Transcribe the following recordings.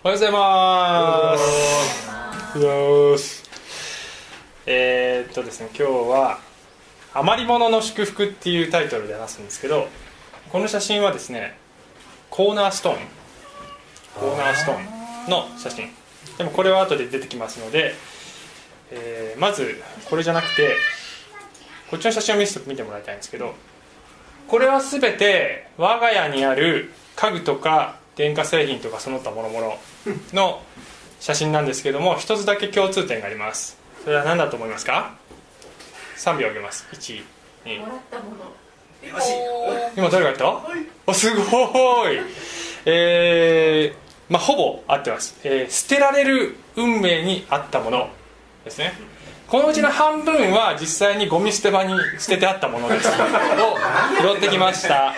おはようございます。よしえー、っとです。ね今日は「余り物の祝福」っていうタイトルで話す。んです。けどこの写真はです。ねコーナーストーンコーナーストーンの写真でもこれは後で出てきます。ので、えーまずこれじゃなくてこっちの写真を見せて見てもらいたいんです。けどこれは全て我が家にある家具とか電化製品とかその他諸々の写真なんですけども一つだけ共通点があります。それは何だと思いますか？3秒あげます。1 2もらったもの。今誰がやった？おすごい。えー、まあほぼ合ってます、えー捨てられる運命にあったもの。ですね。このうちの半分は実際にゴミ捨て場に捨ててあったものです。を拾ってきました。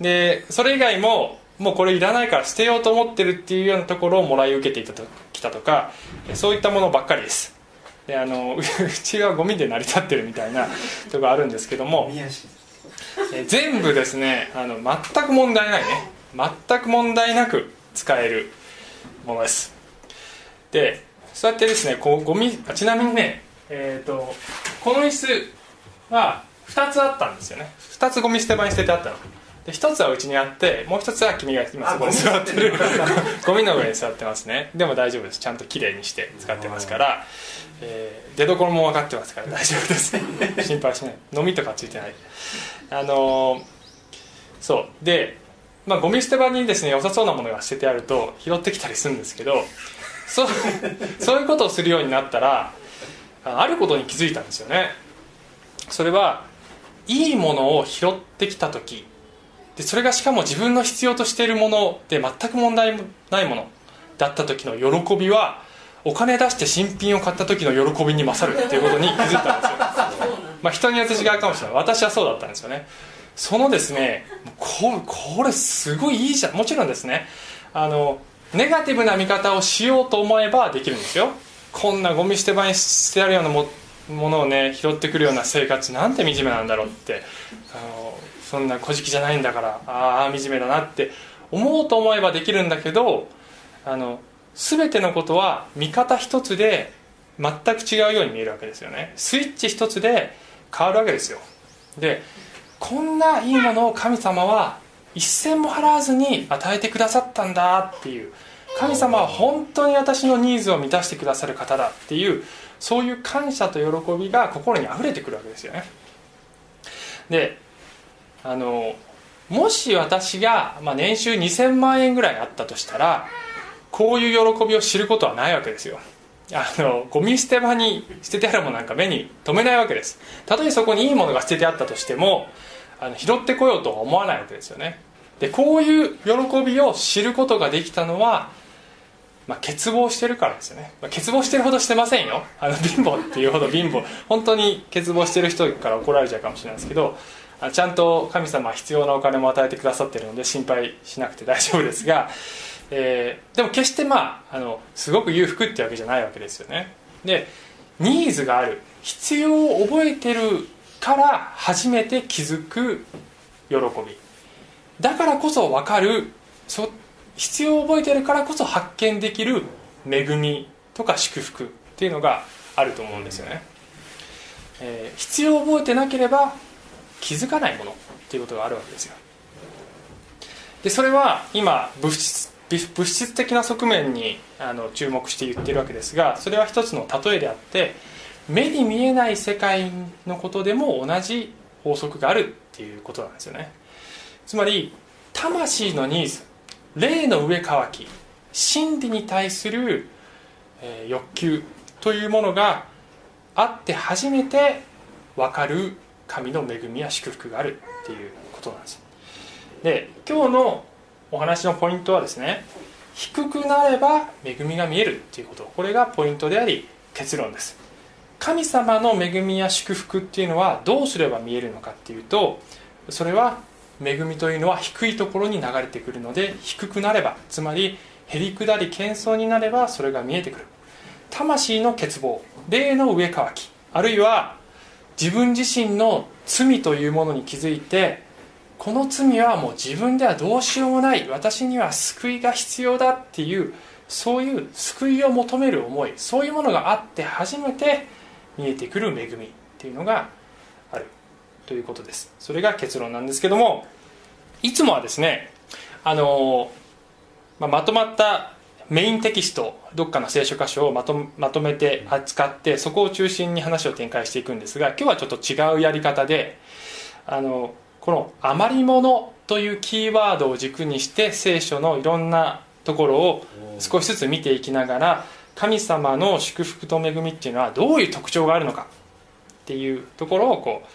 でそれ以外ももうこれいらないから捨てようと思ってるっていうようなところをもらい受けていたときたとかそういったものばっかりです。であの うちはゴミで成り立ってるみたいなとこあるんですけどもえー全部ですねあの全く問題ないね。全く問題なく使えるものです。でそうやってですねこうゴミあちなみにねえっ、とこの椅子は2つあったんですよね。2つゴミ捨て場に捨ててあったので1つはうちにあってもう1つは君が今そこに座ってる。ゴミの上に。座ってますね。でも大丈夫です。ちゃんときれいにして使ってますから、えー出どころも分かってますから。大丈夫です。心配しない。飲みとかついてない。あのーそう。で、まあ、ゴミ捨て場にですね良さそうなものが捨ててあると拾ってきたりするんですけどそうそういうことをするようになったらああることに気づいたんですよね。それはいいものを拾ってきた時でそれがしかも自分の必要としているもので全く問題ないものだった時の喜びはお金出して新品を買った時の喜びに勝るっていうことに気づいたんですよ。まあ人によって違うかもしれない。私はそうだったんですよね。そのですねここれすごいいいじゃん。もちろんですね。あのネガティブな見方をしようと思えばできるんですよ。こんなゴミ捨て場に捨てあるようなもものをね拾ってくるような生活なんて惨めなんだろうって。あのそんな小じじゃないんだからああ惨めだなって思うと思えばできるんだけどあの全てのことは見方一つで全く違うように見えるわけですよね。スイッチ一つで変わるわけですよ。でこんないいものを神様は一銭も払わずに与えてくださったんだっていう。神様は本当に私のニーズを満たしてくださる方だっていうそういう感謝と喜びが心にあふれてくるわけですよね。であのもし私が、まあ、年収2000万円ぐらいあったとしたらこういう喜びを知ることはないわけですよ。あのゴミ捨て場に捨ててあるものなんか目に留めないわけです。たとえそこにいいものが捨ててあったとしてもあの拾ってこようとは思わないわけですよね。でこういう喜びを知ることができたのは、まあ、欠乏してるからですよね、まあ、欠乏してるほどしてませんよ。あの貧乏っていうほど貧乏。本当に欠乏してる人から怒られちゃうかもしれないですけどちゃんと神様は必要なお金も与えてくださってるので心配しなくて大丈夫ですが、えーでも決してまああのすごく裕福ってわけじゃないわけですよね。でニーズがある必要を覚えてるから初めて気づく喜び。だからこそ分かるそ必要を覚えてるからこそ発見できる恵みとか祝福っていうのがあると思うんですよね、えー必要を覚えてなければ気づかないものっていうことがあるわけですよ。でそれは今物質物質的な側面にあの注目して言ってるわけですがそれは一つの例えであって目に見えない世界のことでも同じ法則があるっていうことなんですよね。つまり魂のニーズ霊の上乾き真理に対する、えー欲求というものがあって初めて分かる神の恵みや祝福があるっていうことなんです。で今日のお話のポイントはですね低くなれば恵みが見えるっていうこと。これがポイントであり結論です。神様の恵みや祝福っていうのはどうすれば見えるのかっていうとそれは恵みというのは低いところに流れてくるので低くなればつまりへりくだり謙遜になればそれが見えてくる。魂の欠乏霊の上乾きあるいは自分自身の罪というものに気づいてこの罪はもう自分ではどうしようもない私には救いが必要だっていうそういう救いを求める思いそういうものがあって初めて見えてくる恵みっていうのがあるということです。それが結論なんですけどもいつもはですねあの、まあ、まとまったメインテキストどっかの聖書箇所をまとまとめて扱ってそこを中心に話を展開していくんですが今日はちょっと違うやり方であのこの「余り物」というキーワードを軸にして聖書のいろんなところを少しずつ見ていきながら神様の祝福と恵みっていうのはどういう特徴があるのかっていうところをこう、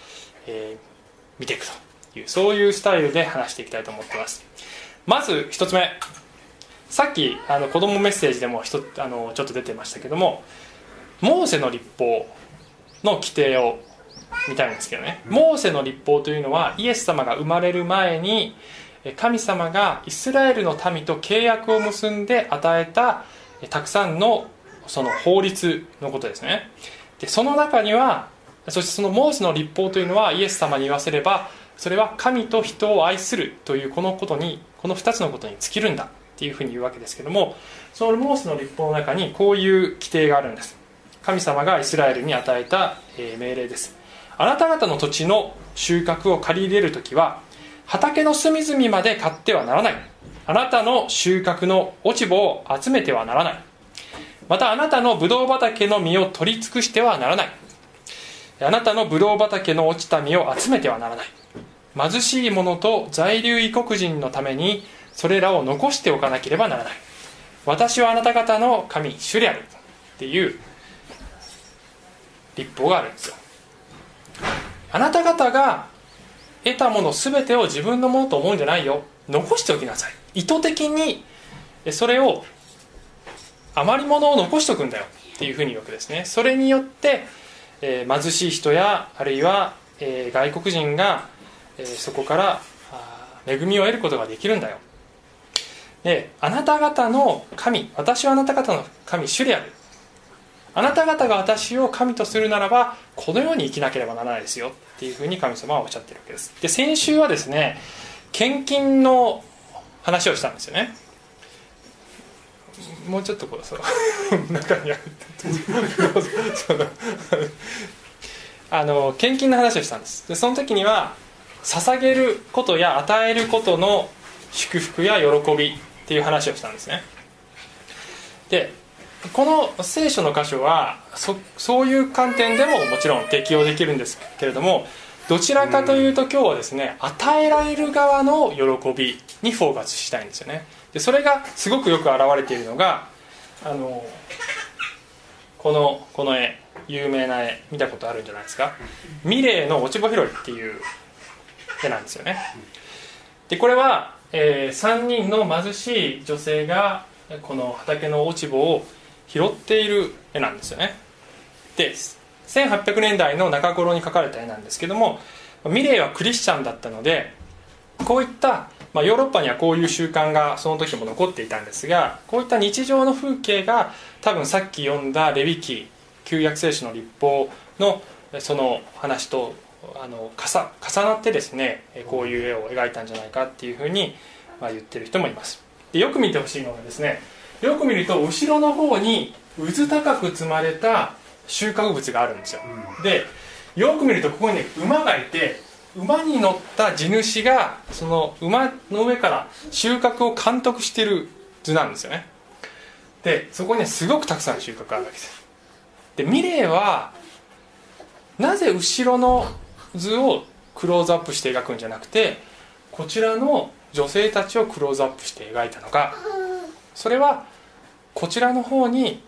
えー、見ていくというそういうスタイルで話していきたいと思ってます。まず1つ目。さっきあの子供メッセージでもひとあのちょっと出てましたけどもモーセの立法の規定を見たいんですけどね、モーセの立法というのはイエス様が生まれる前に神様がイスラエルの民と契約を結んで与えたたくさんのその法律のことですね。でその中にはそしてそのモーセの立法というのはイエス様に言わせればそれは神と人を愛するというこのことにこの2つのことに尽きるんだっていうふうに言うわけですけどもそのモーセの立法の中にこういう規定があるんです。神様がイスラエルに与えた命令です。あなた方の土地の収穫を借り入れる時は畑の隅々まで買ってはならない。あなたの収穫の落ち葉を集めてはならない。またあなたのブドウ畑の実を取り尽くしてはならない。あなたのブドウ畑の落ちた実を集めてはならない。貧しい者と在留異国人のためにそれらを残しておかなければならない。私はあなた方の神主であるっていう立法があるんですよ。あなた方が得たもの全てを自分のものと思うんじゃないよ。残しておきなさい。意図的にそれを余り物を残しておくんだよ。っていうふうに言うわけですね。それによって、えー、貧しい人やあるいは、えー、外国人が、えー、そこから恵みを得ることができるんだよ。であなた方の神私はあなた方の神主である。あなた方が私を神とするならばこのように生きなければならないですよ。っていうふうに神様はおっしゃってるわけです。で先週はですね献金の話をしたんですよね。もうちょっとこうそう。中にあるあの献金の話をしたんです。でその時には捧げることや与えることの祝福や喜びっていう話をしたんですね。でこの聖書の箇所はそそういう観点でももちろん適用できるんですけれどもどちらかというと今日はですね与えられる側の喜びにフォーカスしたいんですよね。でそれがすごくよく表れているのがあのこのこの絵有名な絵見たことあるんじゃないですか？ミレーの落ち葉拾いっていう絵なんですよね。でこれは、えー、3人の貧しい女性がこの畑の落ち葉を拾っている絵なんですよね。で1800年代の中頃に描かれた絵なんですけどもミレーはクリスチャンだったのでこういった、まあ、ヨーロッパにはこういう習慣がその時も残っていたんですがこういった日常の風景が多分さっき読んだレビ記旧約聖書の立法のその話とあの重なってですねこういう絵を描いたんじゃないかっていうふうに、まあ、言ってる人もいます。でよく見てほしいのがですねよく見ると後ろの方にうず高く積まれた収穫物があるんですよ、うん、でよく見るとここにね馬がいて馬に乗った地主がその馬の上から収穫を監督してる図なんですよね。でそこにはすごくたくさん収穫があるわけです。でミレーはなぜ後ろの図をクローズアップして描くんじゃなくてこちらの女性たちをクローズアップして描いたのかそれはこちらの方に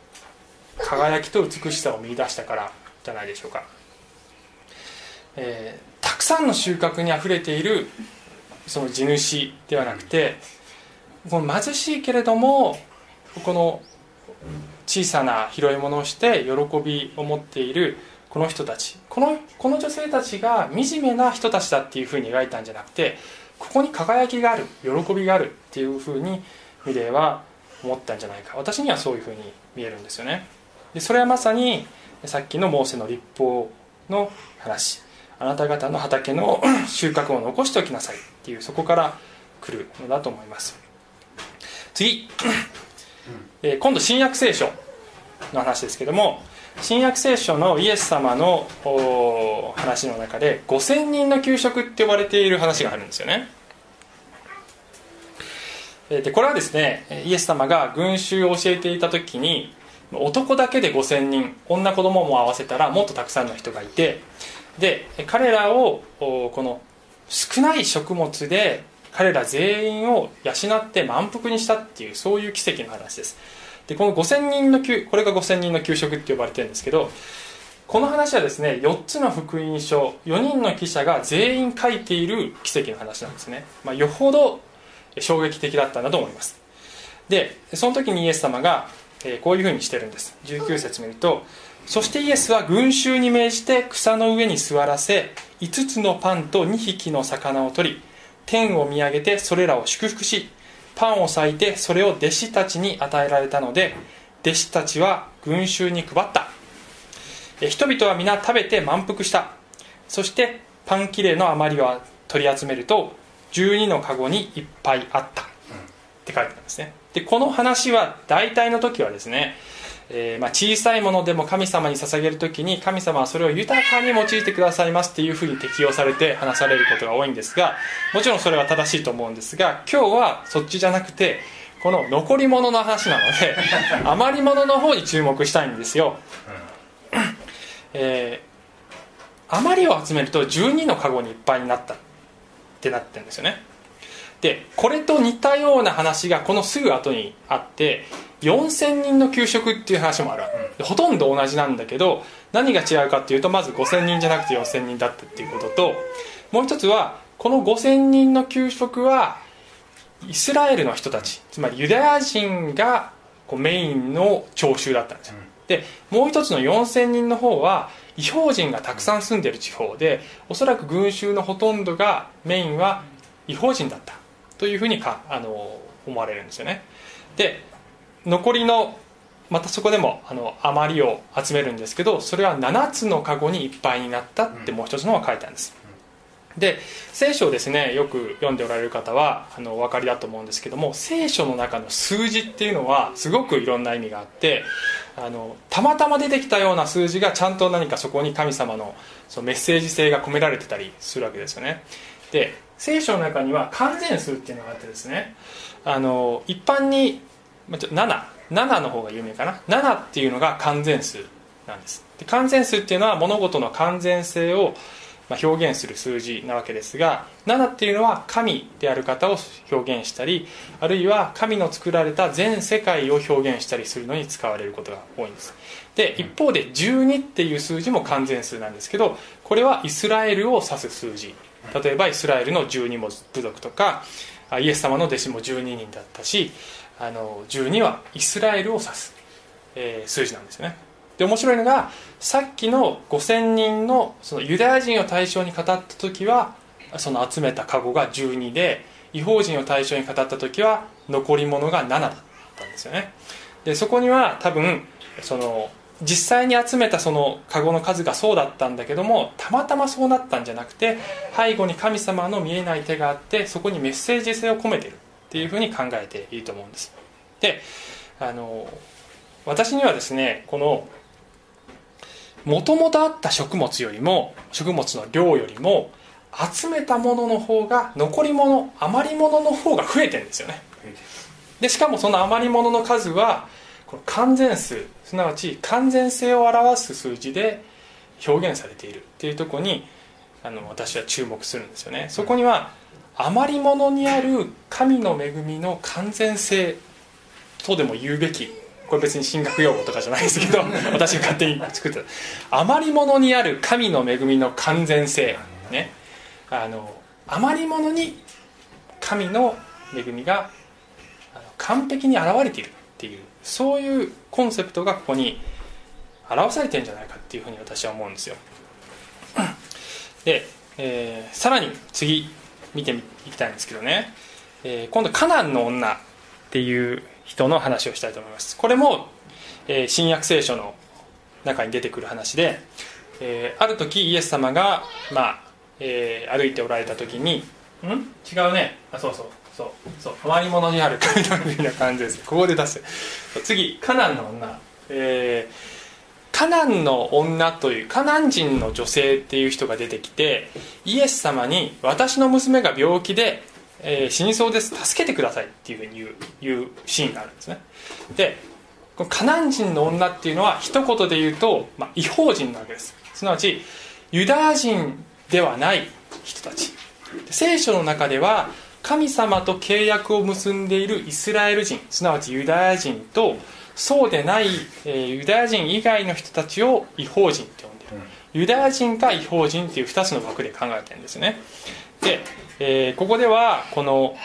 輝きと美しさを見出したからじゃないでしょうか、えー、たくさんの収穫にあふれているその地主ではなくてこの貧しいけれどもこの小さな拾い物をして喜びを持っているこの人たち。このこの女性たちが惨めな人たちだっていうふうに描いたんじゃなくてここに輝きがある喜びがあるっていうふうにミレーは思ったんじゃないか。私にはそういうふうに見えるんですよね。でそれはまさにさっきのモーセの立法の話。あなた方の畑の 収穫を残しておきなさいっていうそこから来るのだと思います。次。えー今度新約聖書の話ですけども新約聖書のイエス様の話の中で5000人の給食って呼ばれている話があるんですよね。でこれはですねイエス様が群衆を教えていた時に男だけで5000人女子供も合わせたらもっとたくさんの人がいてで彼らをこの少ない食物で彼ら全員を養って満腹にしたっていうそういう奇跡の話です。でこの5000人の給これが5000人の給食って呼ばれてるんですけどこの話はですね4つの福音書4人の記者が全員書いている奇跡の話なんですね、まあ、よほど衝撃的だったんだと思います。でその時にイエス様が、えこういうふうにしてるんです。19節見るとそしてイエスは群衆に命じて草の上に座らせ5つのパンと2匹の魚を取り天を見上げてそれらを祝福しパンを裂いてそれを弟子たちに与えられたので弟子たちは群衆に配った。人々は皆食べて満腹した。そしてパン切れの余りは取り集めると12のカゴにいっぱいあった。って書いてあるんですね。でこの話は大体の時はですね、えーまあ、小さいものでも神様に捧げる時に神様はそれを豊かに用いてくださいますっていうふうに適用されて話されることが多いんですがもちろんそれは正しいと思うんですが今日はそっちじゃなくてこの残り物の話なので 余り物の方に注目したいんですよ、えー余りを集めると12のカゴにいっぱいになったってなってるんですよねでこれと似たような話がこのすぐ後にあって4000人の給食っていう話もあるでほとんど同じなんだけど何が違うかっていうとまず5000人じゃなくて4000人だったっていうことともう一つはこの5000人の給食はイスラエルの人たちつまりユダヤ人がこうメインの聴衆だったんですよ。でもう一つの4000人の方は異邦人がたくさん住んでる地方でおそらく群衆のほとんどがメインは異邦人だったというふうにかあの思われるんですよね。で残りのまたそこでもあの余りを集めるんですけどそれは7つのカゴにいっぱいになったってもう一つのが書いてあるんです。で聖書をですねよく読んでおられる方はあのお分かりだと思うんですけども聖書の中の数字っていうのはすごくいろんな意味があってあのたまたま出てきたような数字がちゃんと何かそこに神様のそのメッセージ性が込められてたりするわけですよね。で聖書の中には完全数っていうのがあってですねあの一般に7 7の方が有名かな。7っていうのが完全数なんです。で完全数っていうのは物事の完全性を表現する数字なわけですが7っていうのは神である方を表現したりあるいは神の作られた全世界を表現したりするのに使われることが多いんです。で一方で12っていう数字も完全数なんですけどこれはイスラエルを指す数字。例えばイスラエルの12も部族とかイエス様の弟子も12人だったしあの12はイスラエルを指す、えー数字なんですよね。で面白いのがさっきの5000人のそのユダヤ人を対象に語った時はその集めたカゴが12で違法人を対象に語った時は残り物が7だったんですよね。でそこには多分その実際に集めたそのカゴの数がそうだったんだけどもたまたまそうなったんじゃなくて背後に神様の見えない手があってそこにメッセージ性を込めてるっていうふうに考えていいと思うんです。であの私にはですねこのもともとあった食物よりも食物の量よりも集めたものの方が残り物余り物の方が増えてるんですよね。でしかもその余り物の数はこの完全数すなわち完全性を表す数字で表現されているっていうとこにあの私は注目するんですよね。そこには余り物にある神の恵みの完全性とでも言うべきこれ別に進学用語とかじゃないですけど 私が勝手に作った。余り物にある神の恵みの完全性ね。あの余り物に神の恵みが完璧に現れているっていうそういうコンセプトがここに表されてるんじゃないかっていうふうに私は思うんですよ。で、えーさらに次見ていきたいんですけどね、えー今度カナンの女っていう人の話をしたいと思います。これも、えー新約聖書の中に出てくる話で、えーある時イエス様が、まあえー歩いておられた時にん？違うね。あそうそう。そうそう余り物にある神のみたいな感じです。ここで出す次カナンの女。えー、カナンの女というカナン人の女性っていう人が出てきてイエス様に私の娘が病気で、えー、死にそうです。助けてくださいっていうふうに言う言うシーンがあるんですね。でこのカナン人の女っていうのは一言で言うと、まあ、違法人なわけです。すなわちユダヤ人ではない人たち。聖書の中では神様と契約を結んでいるイスラエル人すなわちユダヤ人とそうでない、えー、ユダヤ人以外の人たちを違法人って呼んでいる、うん、ユダヤ人か違法人っていう2つの枠で考えてるんですね。で、えー、ここではこの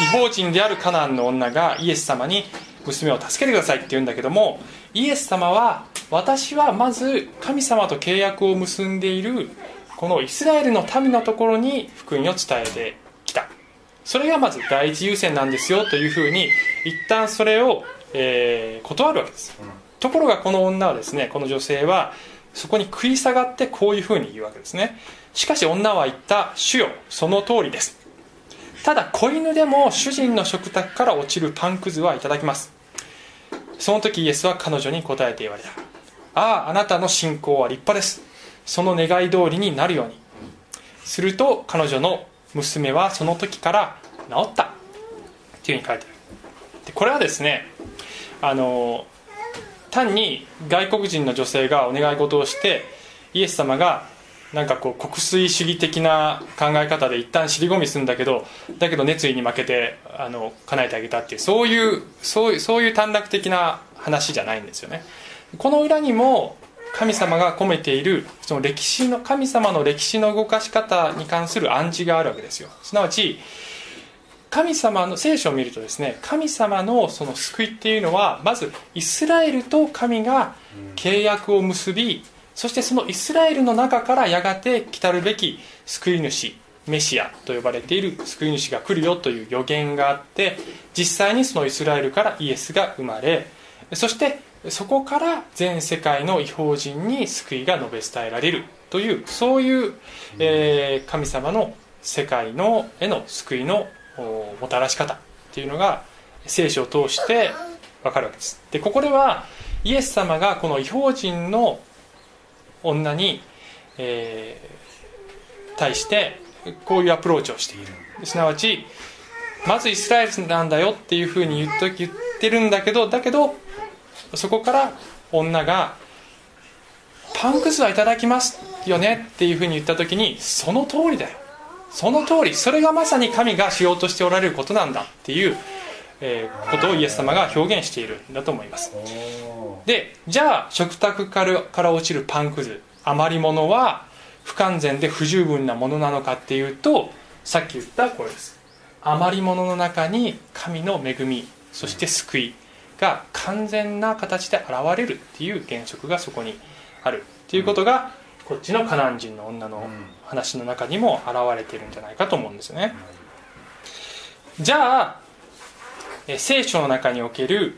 違法人であるカナンの女がイエス様に娘を助けてくださいって言うんだけどもイエス様は私はまず神様と契約を結んでいるこのイスラエルの民のところに福音を伝えてそれがまず第一優先なんですよというふうに一旦それを、えー、断るわけです、うん、ところがこの女はですねこの女性はそこに食い下がってこういうふうに言うわけですね。しかし女は言った主よその通りです。ただ子犬でも主人の食卓から落ちるパンくずはいただきます。その時イエスは彼女に答えて言われた。あああなたの信仰は立派です。その願い通りになるように。すると彼女の娘はその時から治った。っていうふうに書いてある。でこれはですねあの単に外国人の女性がお願い事をしてイエス様がなんかこう国粋主義的な考え方で一旦尻込みするんだけどだけど熱意に負けてあの叶えてあげたっていうそういうそういうそういう短絡的な話じゃないんですよね。この裏にも神様が込めているその歴史の神様の歴史の動かし方に関する暗示があるわけですよ。すなわち神様の聖書を見るとですね神様のその救いっていうのはまずイスラエルと神が契約を結びそしてそのイスラエルの中からやがて来たるべき救い主メシアと呼ばれている救い主が来るよという予言があって実際にそのイスラエルからイエスが生まれそしてそこから全世界の違法人に救いが述べ伝えられるというそういう、えー、神様の世界のへの救いのもたらし方っていうのが聖書を通して分かるわけです。でここではイエス様がこの違法人の女に、えー、対してこういうアプローチをしている。すなわちまずイスラエルなんだよっていうふうに言っ言ってるんだけどだけどそこから女が「パンくずはいただきますよね」っていうふうに言った時にその通りだよ。その通り。それがまさに神がしようとしておられることなんだっていう、えー、ことをイエス様が表現しているんだと思います。でじゃあ食卓からから落ちるパンくず余り物は不完全で不十分なものなのかっていうとさっき言ったこれです。余り物の中に神の恵みそして救いが完全な形で現れるっていう原則がそこにあるっていうことがこっちのカナン人の女の話の中にも現れてるんじゃないかと思うんですよね。じゃあ聖書の中における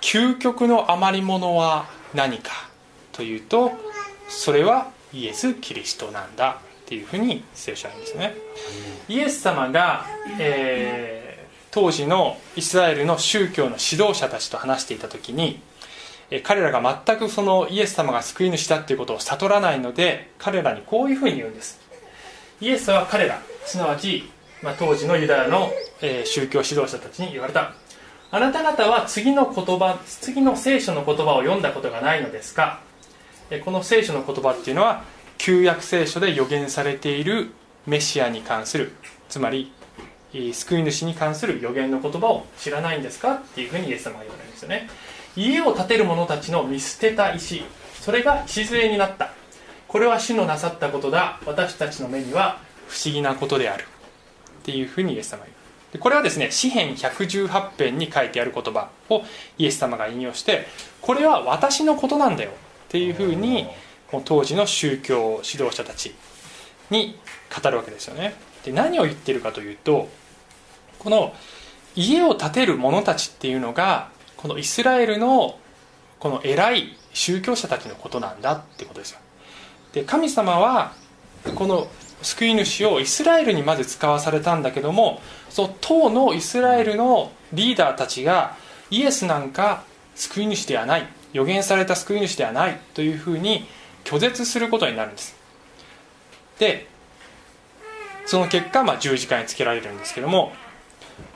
究極の余り物は何かというとそれはイエス・キリストなんだっていうふうに聖書は言うんですね。イエス様が、えー当時のイスラエルの宗教の指導者たちと話していた時に彼らが全くそのイエス様が救い主だっていうことを悟らないので彼らにこういうふうに言うんです。イエスは彼らすなわち、まあ、当時のユダヤの、えー、宗教指導者たちに言われた。あなた方は次の言葉次の聖書の言葉を読んだことがないのですか？この聖書の言葉っていうのは旧約聖書で予言されているメシアに関するつまり救い主に関する予言の言葉を知らないんですか？っていうふうにイエス様が言われるんですよね。家を建てる者たちの見捨てた石。それが礎になった。これは主のなさったことだ。私たちの目には不思議なことである。っていうふうにイエス様が言う。でこれはですね詩編118編に書いてある言葉をイエス様が引用してこれは私のことなんだよ。っていうふうに当時の宗教指導者たちに語るわけですよね。で何を言ってるかというとこの家を建てる者たちっていうのがこのイスラエルのこの偉い宗教者たちのことなんだってことですよ。で神様はこの救い主をイスラエルにまず使わされたんだけどもその当のイスラエルのリーダーたちがイエスなんか救い主ではない予言された救い主ではないというふうに拒絶することになるんです。でその結果、まあ、十字架につけられるんですけども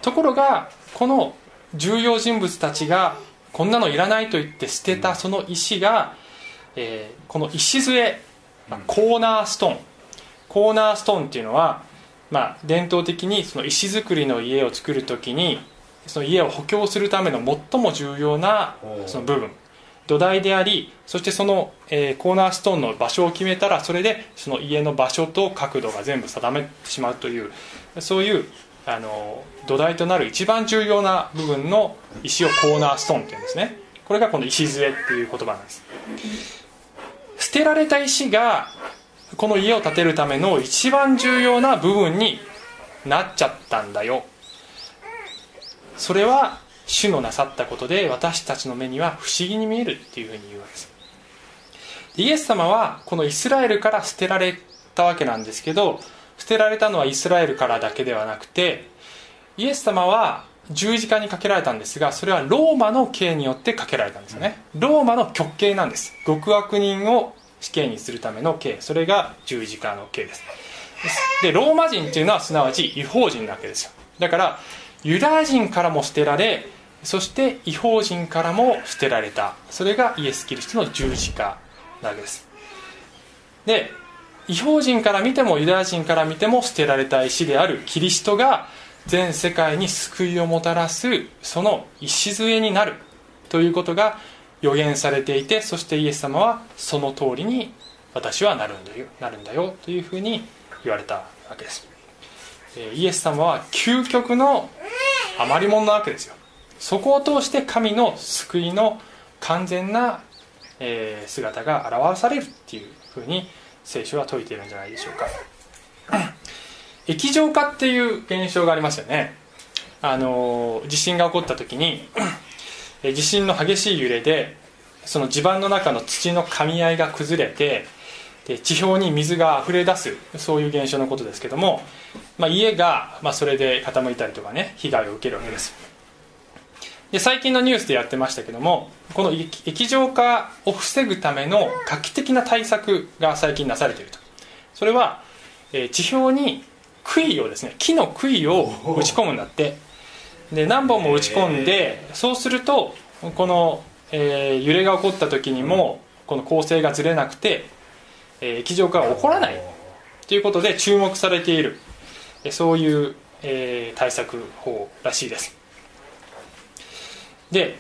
ところがこの重要人物たちがこんなのいらないと言って捨てたその石が、えー、この礎、まあ、コーナーストーン。コーナーストーンっていうのは、まあ、伝統的にその石造りの家を作る時にその家を補強するための最も重要なその部分。土台でありそしてその、えー、コーナーストーンの場所を決めたらそれでその家の場所と角度が全部定めてしまうというそういうあの土台となる一番重要な部分の石をコーナーストーンっていうんですね。これがこの礎っていう言葉なんです。捨てられた石がこの家を建てるための一番重要な部分になっちゃったんだよ。それは主のなさったことで私たちの目には不思議に見えるっていうふうに言うわけです。イエス様はこのイスラエルから捨てられたわけなんですけど捨てられたのはイスラエルからだけではなくてイエス様は十字架にかけられたんですがそれはローマの刑によってかけられたんですよね。ローマの極刑なんです。極悪人を死刑にするための刑。それが十字架の刑です。でローマ人っていうのはすなわち違法人なわけですよ。だからユダヤ人からも捨てられそして違法人からも捨てられた。それがイエス・キリストの十字架なわけです。で違法人から見てもユダヤ人から見ても捨てられた石であるキリストが全世界に救いをもたらすその礎になるということが予言されていてそしてイエス様はその通りに私はなるんだよなるんだよというふうに言われたわけです。イエス様は究極の余り物なわけです。よそこを通して神の救いの完全な、姿が表されるっていうふうに聖書は説いているんじゃないでしょうか。液状化っていう現象がありますよね。あの地震が起こった時に地震の激しい揺れでその地盤の中の土の噛み合いが崩れてで地表に水が溢れ出すそういう現象のことですけども、まあ、家が、まあ、それで傾いたりとかね被害を受けるわけです。で最近のニュースでやってましたけどもこの液状化を防ぐための画期的な対策が最近なされていると。それは、えー、地表に杭をですね木の杭を打ち込むんだって。で何本も打ち込んでそうするとこの、えー、揺れが起こった時にもこの構成がずれなくてえー、液状化が起こらないということで注目されている。そういう、えー、対策法らしいですで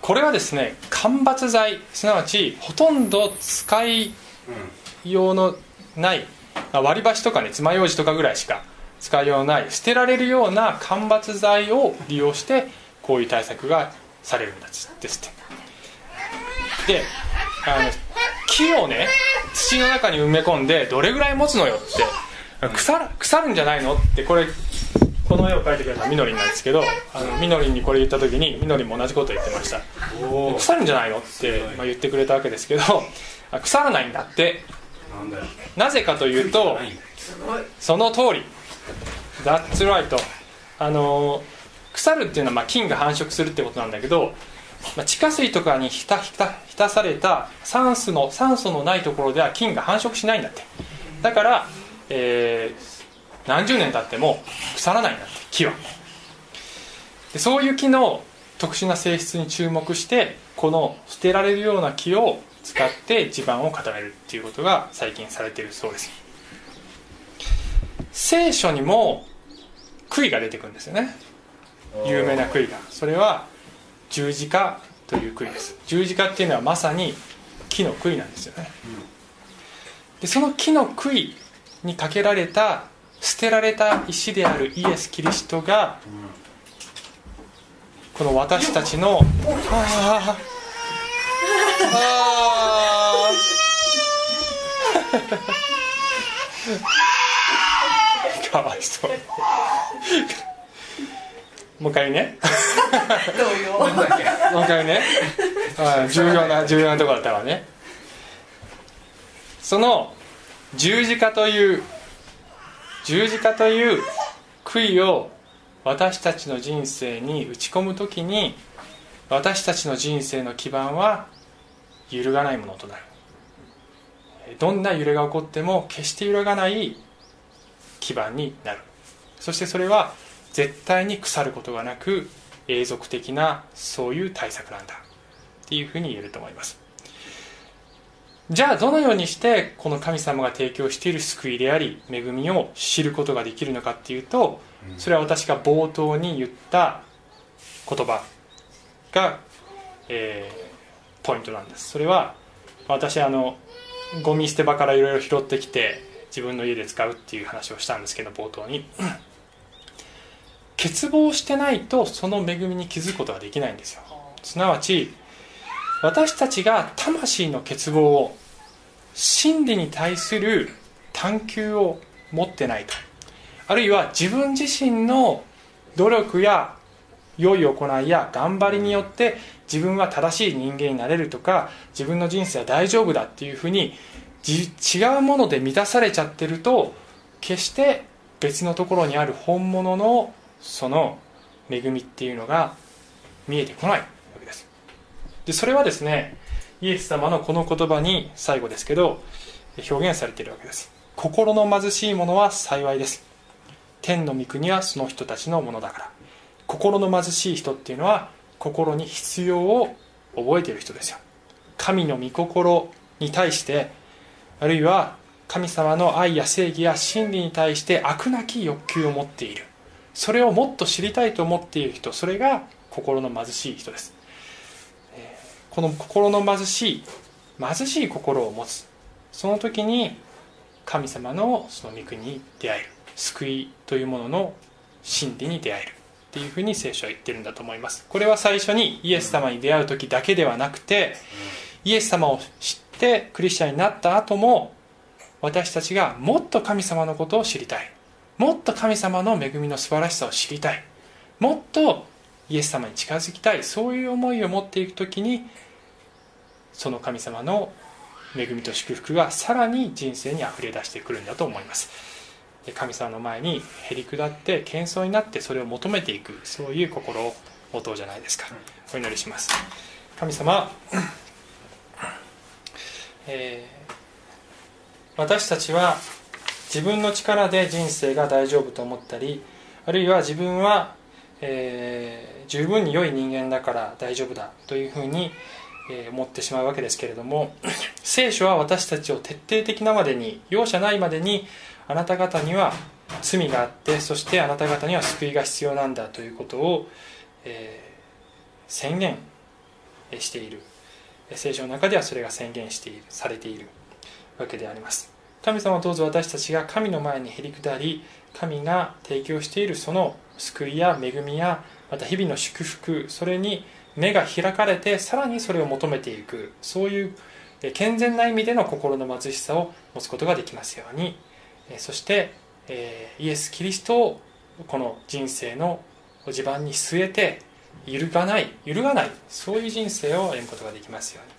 これはですね間伐材すなわちほとんど使いようのない割り箸とかね爪楊枝とかぐらいしか使いようのない捨てられるような間伐材を利用してこういう対策がされるんですって。であの木をね土の中に埋め込んでどれぐらい持つのよって腐る腐るんじゃないのってこれこの絵を描いてくれたみのりんなんですけどあのみのりんにこれ言った時にみのりんも同じこと言ってました。腐るんじゃないのって、まあ、言ってくれたわけですけど腐らないんだって。なぜかというとその通り。That's right あの腐るっていうのはまあ菌が繁殖するってことなんだけどまあ、地下水とかに浸浸された酸素の酸素のないところでは菌が繁殖しないんだって。だから、えー、何十年経っても腐らないんだって木は。でそういう木の特殊な性質に注目してこの捨てられるような木を使って地盤を固めるっていうことが最近されているそうです。聖書にも杭が出てくるんですよね。有名な杭が。それは十字架という杭です。十字架っていうのはまさに木の杭なんですよね。でその木の杭にかけられた捨てられた石であるイエス・キリストがこの私たちのああ かわいそう。もう一回ね。もう一回ね。重要な重要なところだったわね。その十字架という十字架という悔いを私たちの人生に打ち込む時に私たちの人生の基盤は揺るがないものとなる。どんな揺れが起こっても決して揺るがない基盤になる。そしてそれは絶対に腐ることがなく永続的なそういう対策なんだっていうふうに言えると思います。じゃあどのようにしてこの神様が提供している救いであり恵みを知ることができるのかっていうとそれは私が冒頭に言った言葉が、えー、ポイントなんです。それは私あのゴミ捨て場からいろいろ拾ってきて自分の家で使うっていう話をしたんですけど冒頭に。欠乏してないとその恵みに気づくことができないんですよ。すなわち私たちが魂の欠乏を真理に対する探求を持ってないとあるいは自分自身の努力や良い行いや頑張りによって自分は正しい人間になれるとか自分の人生は大丈夫だっていうふうに違うもので満たされちゃってると決して別のところにある本物のその恵みっていうのが見えてこない。でそれはですねイエス様のこの言葉に最後ですけど表現されているわけです。心の貧しい者は幸いです。天の御国はその人たちのものだから。心の貧しい人っていうのは心に必要を覚えている人ですよ。神の御心に対してあるいは神様の愛や正義や真理に対して悪なき欲求を持っている。それをもっと知りたいと思っている人それが心の貧しい人です。この心の貧しい貧しい心を持つ。その時に神様のその御国に出会える。救いというものの真理に出会える。っていうふうに聖書は言ってるんだと思います。これは最初にイエス様に出会う時だけではなくてイエス様を知ってクリスチャンになった後も私たちがもっと神様のことを知りたい。もっと神様の恵みの素晴らしさを知りたい。もっとイエス様に近づきたい。そういう思いを持っていく時にその神様の恵みと祝福がさらに人生にあふれ出してくるんだと思います。神様の前にへり下って謙遜になってそれを求めていく。そういう心を持とうじゃないですか。お祈りします。神様、えー、私たちは自分の力で人生が大丈夫と思ったりあるいは自分は、えー、十分に良い人間だから大丈夫だというふうに思ってしまうわけですけれども 聖書は私たちを徹底的なまでに容赦ないまでにあなた方には罪があってそしてあなた方には救いが必要なんだということを、えー、宣言している。聖書の中ではそれが宣言しているされているわけであります。神様どうぞ私たちが神の前にへり下り神が提供しているその救いや恵みやまた日々の祝福それに目が開かれてさらにそれを求めていく。そういう健全な意味での心の貧しさを持つことができますように。そしてイエス・キリストをこの人生の地盤に据えて揺るがない揺るがないそういう人生を歩むことができますように。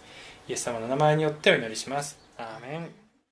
イエス様の名前によってお祈りします。アーメン。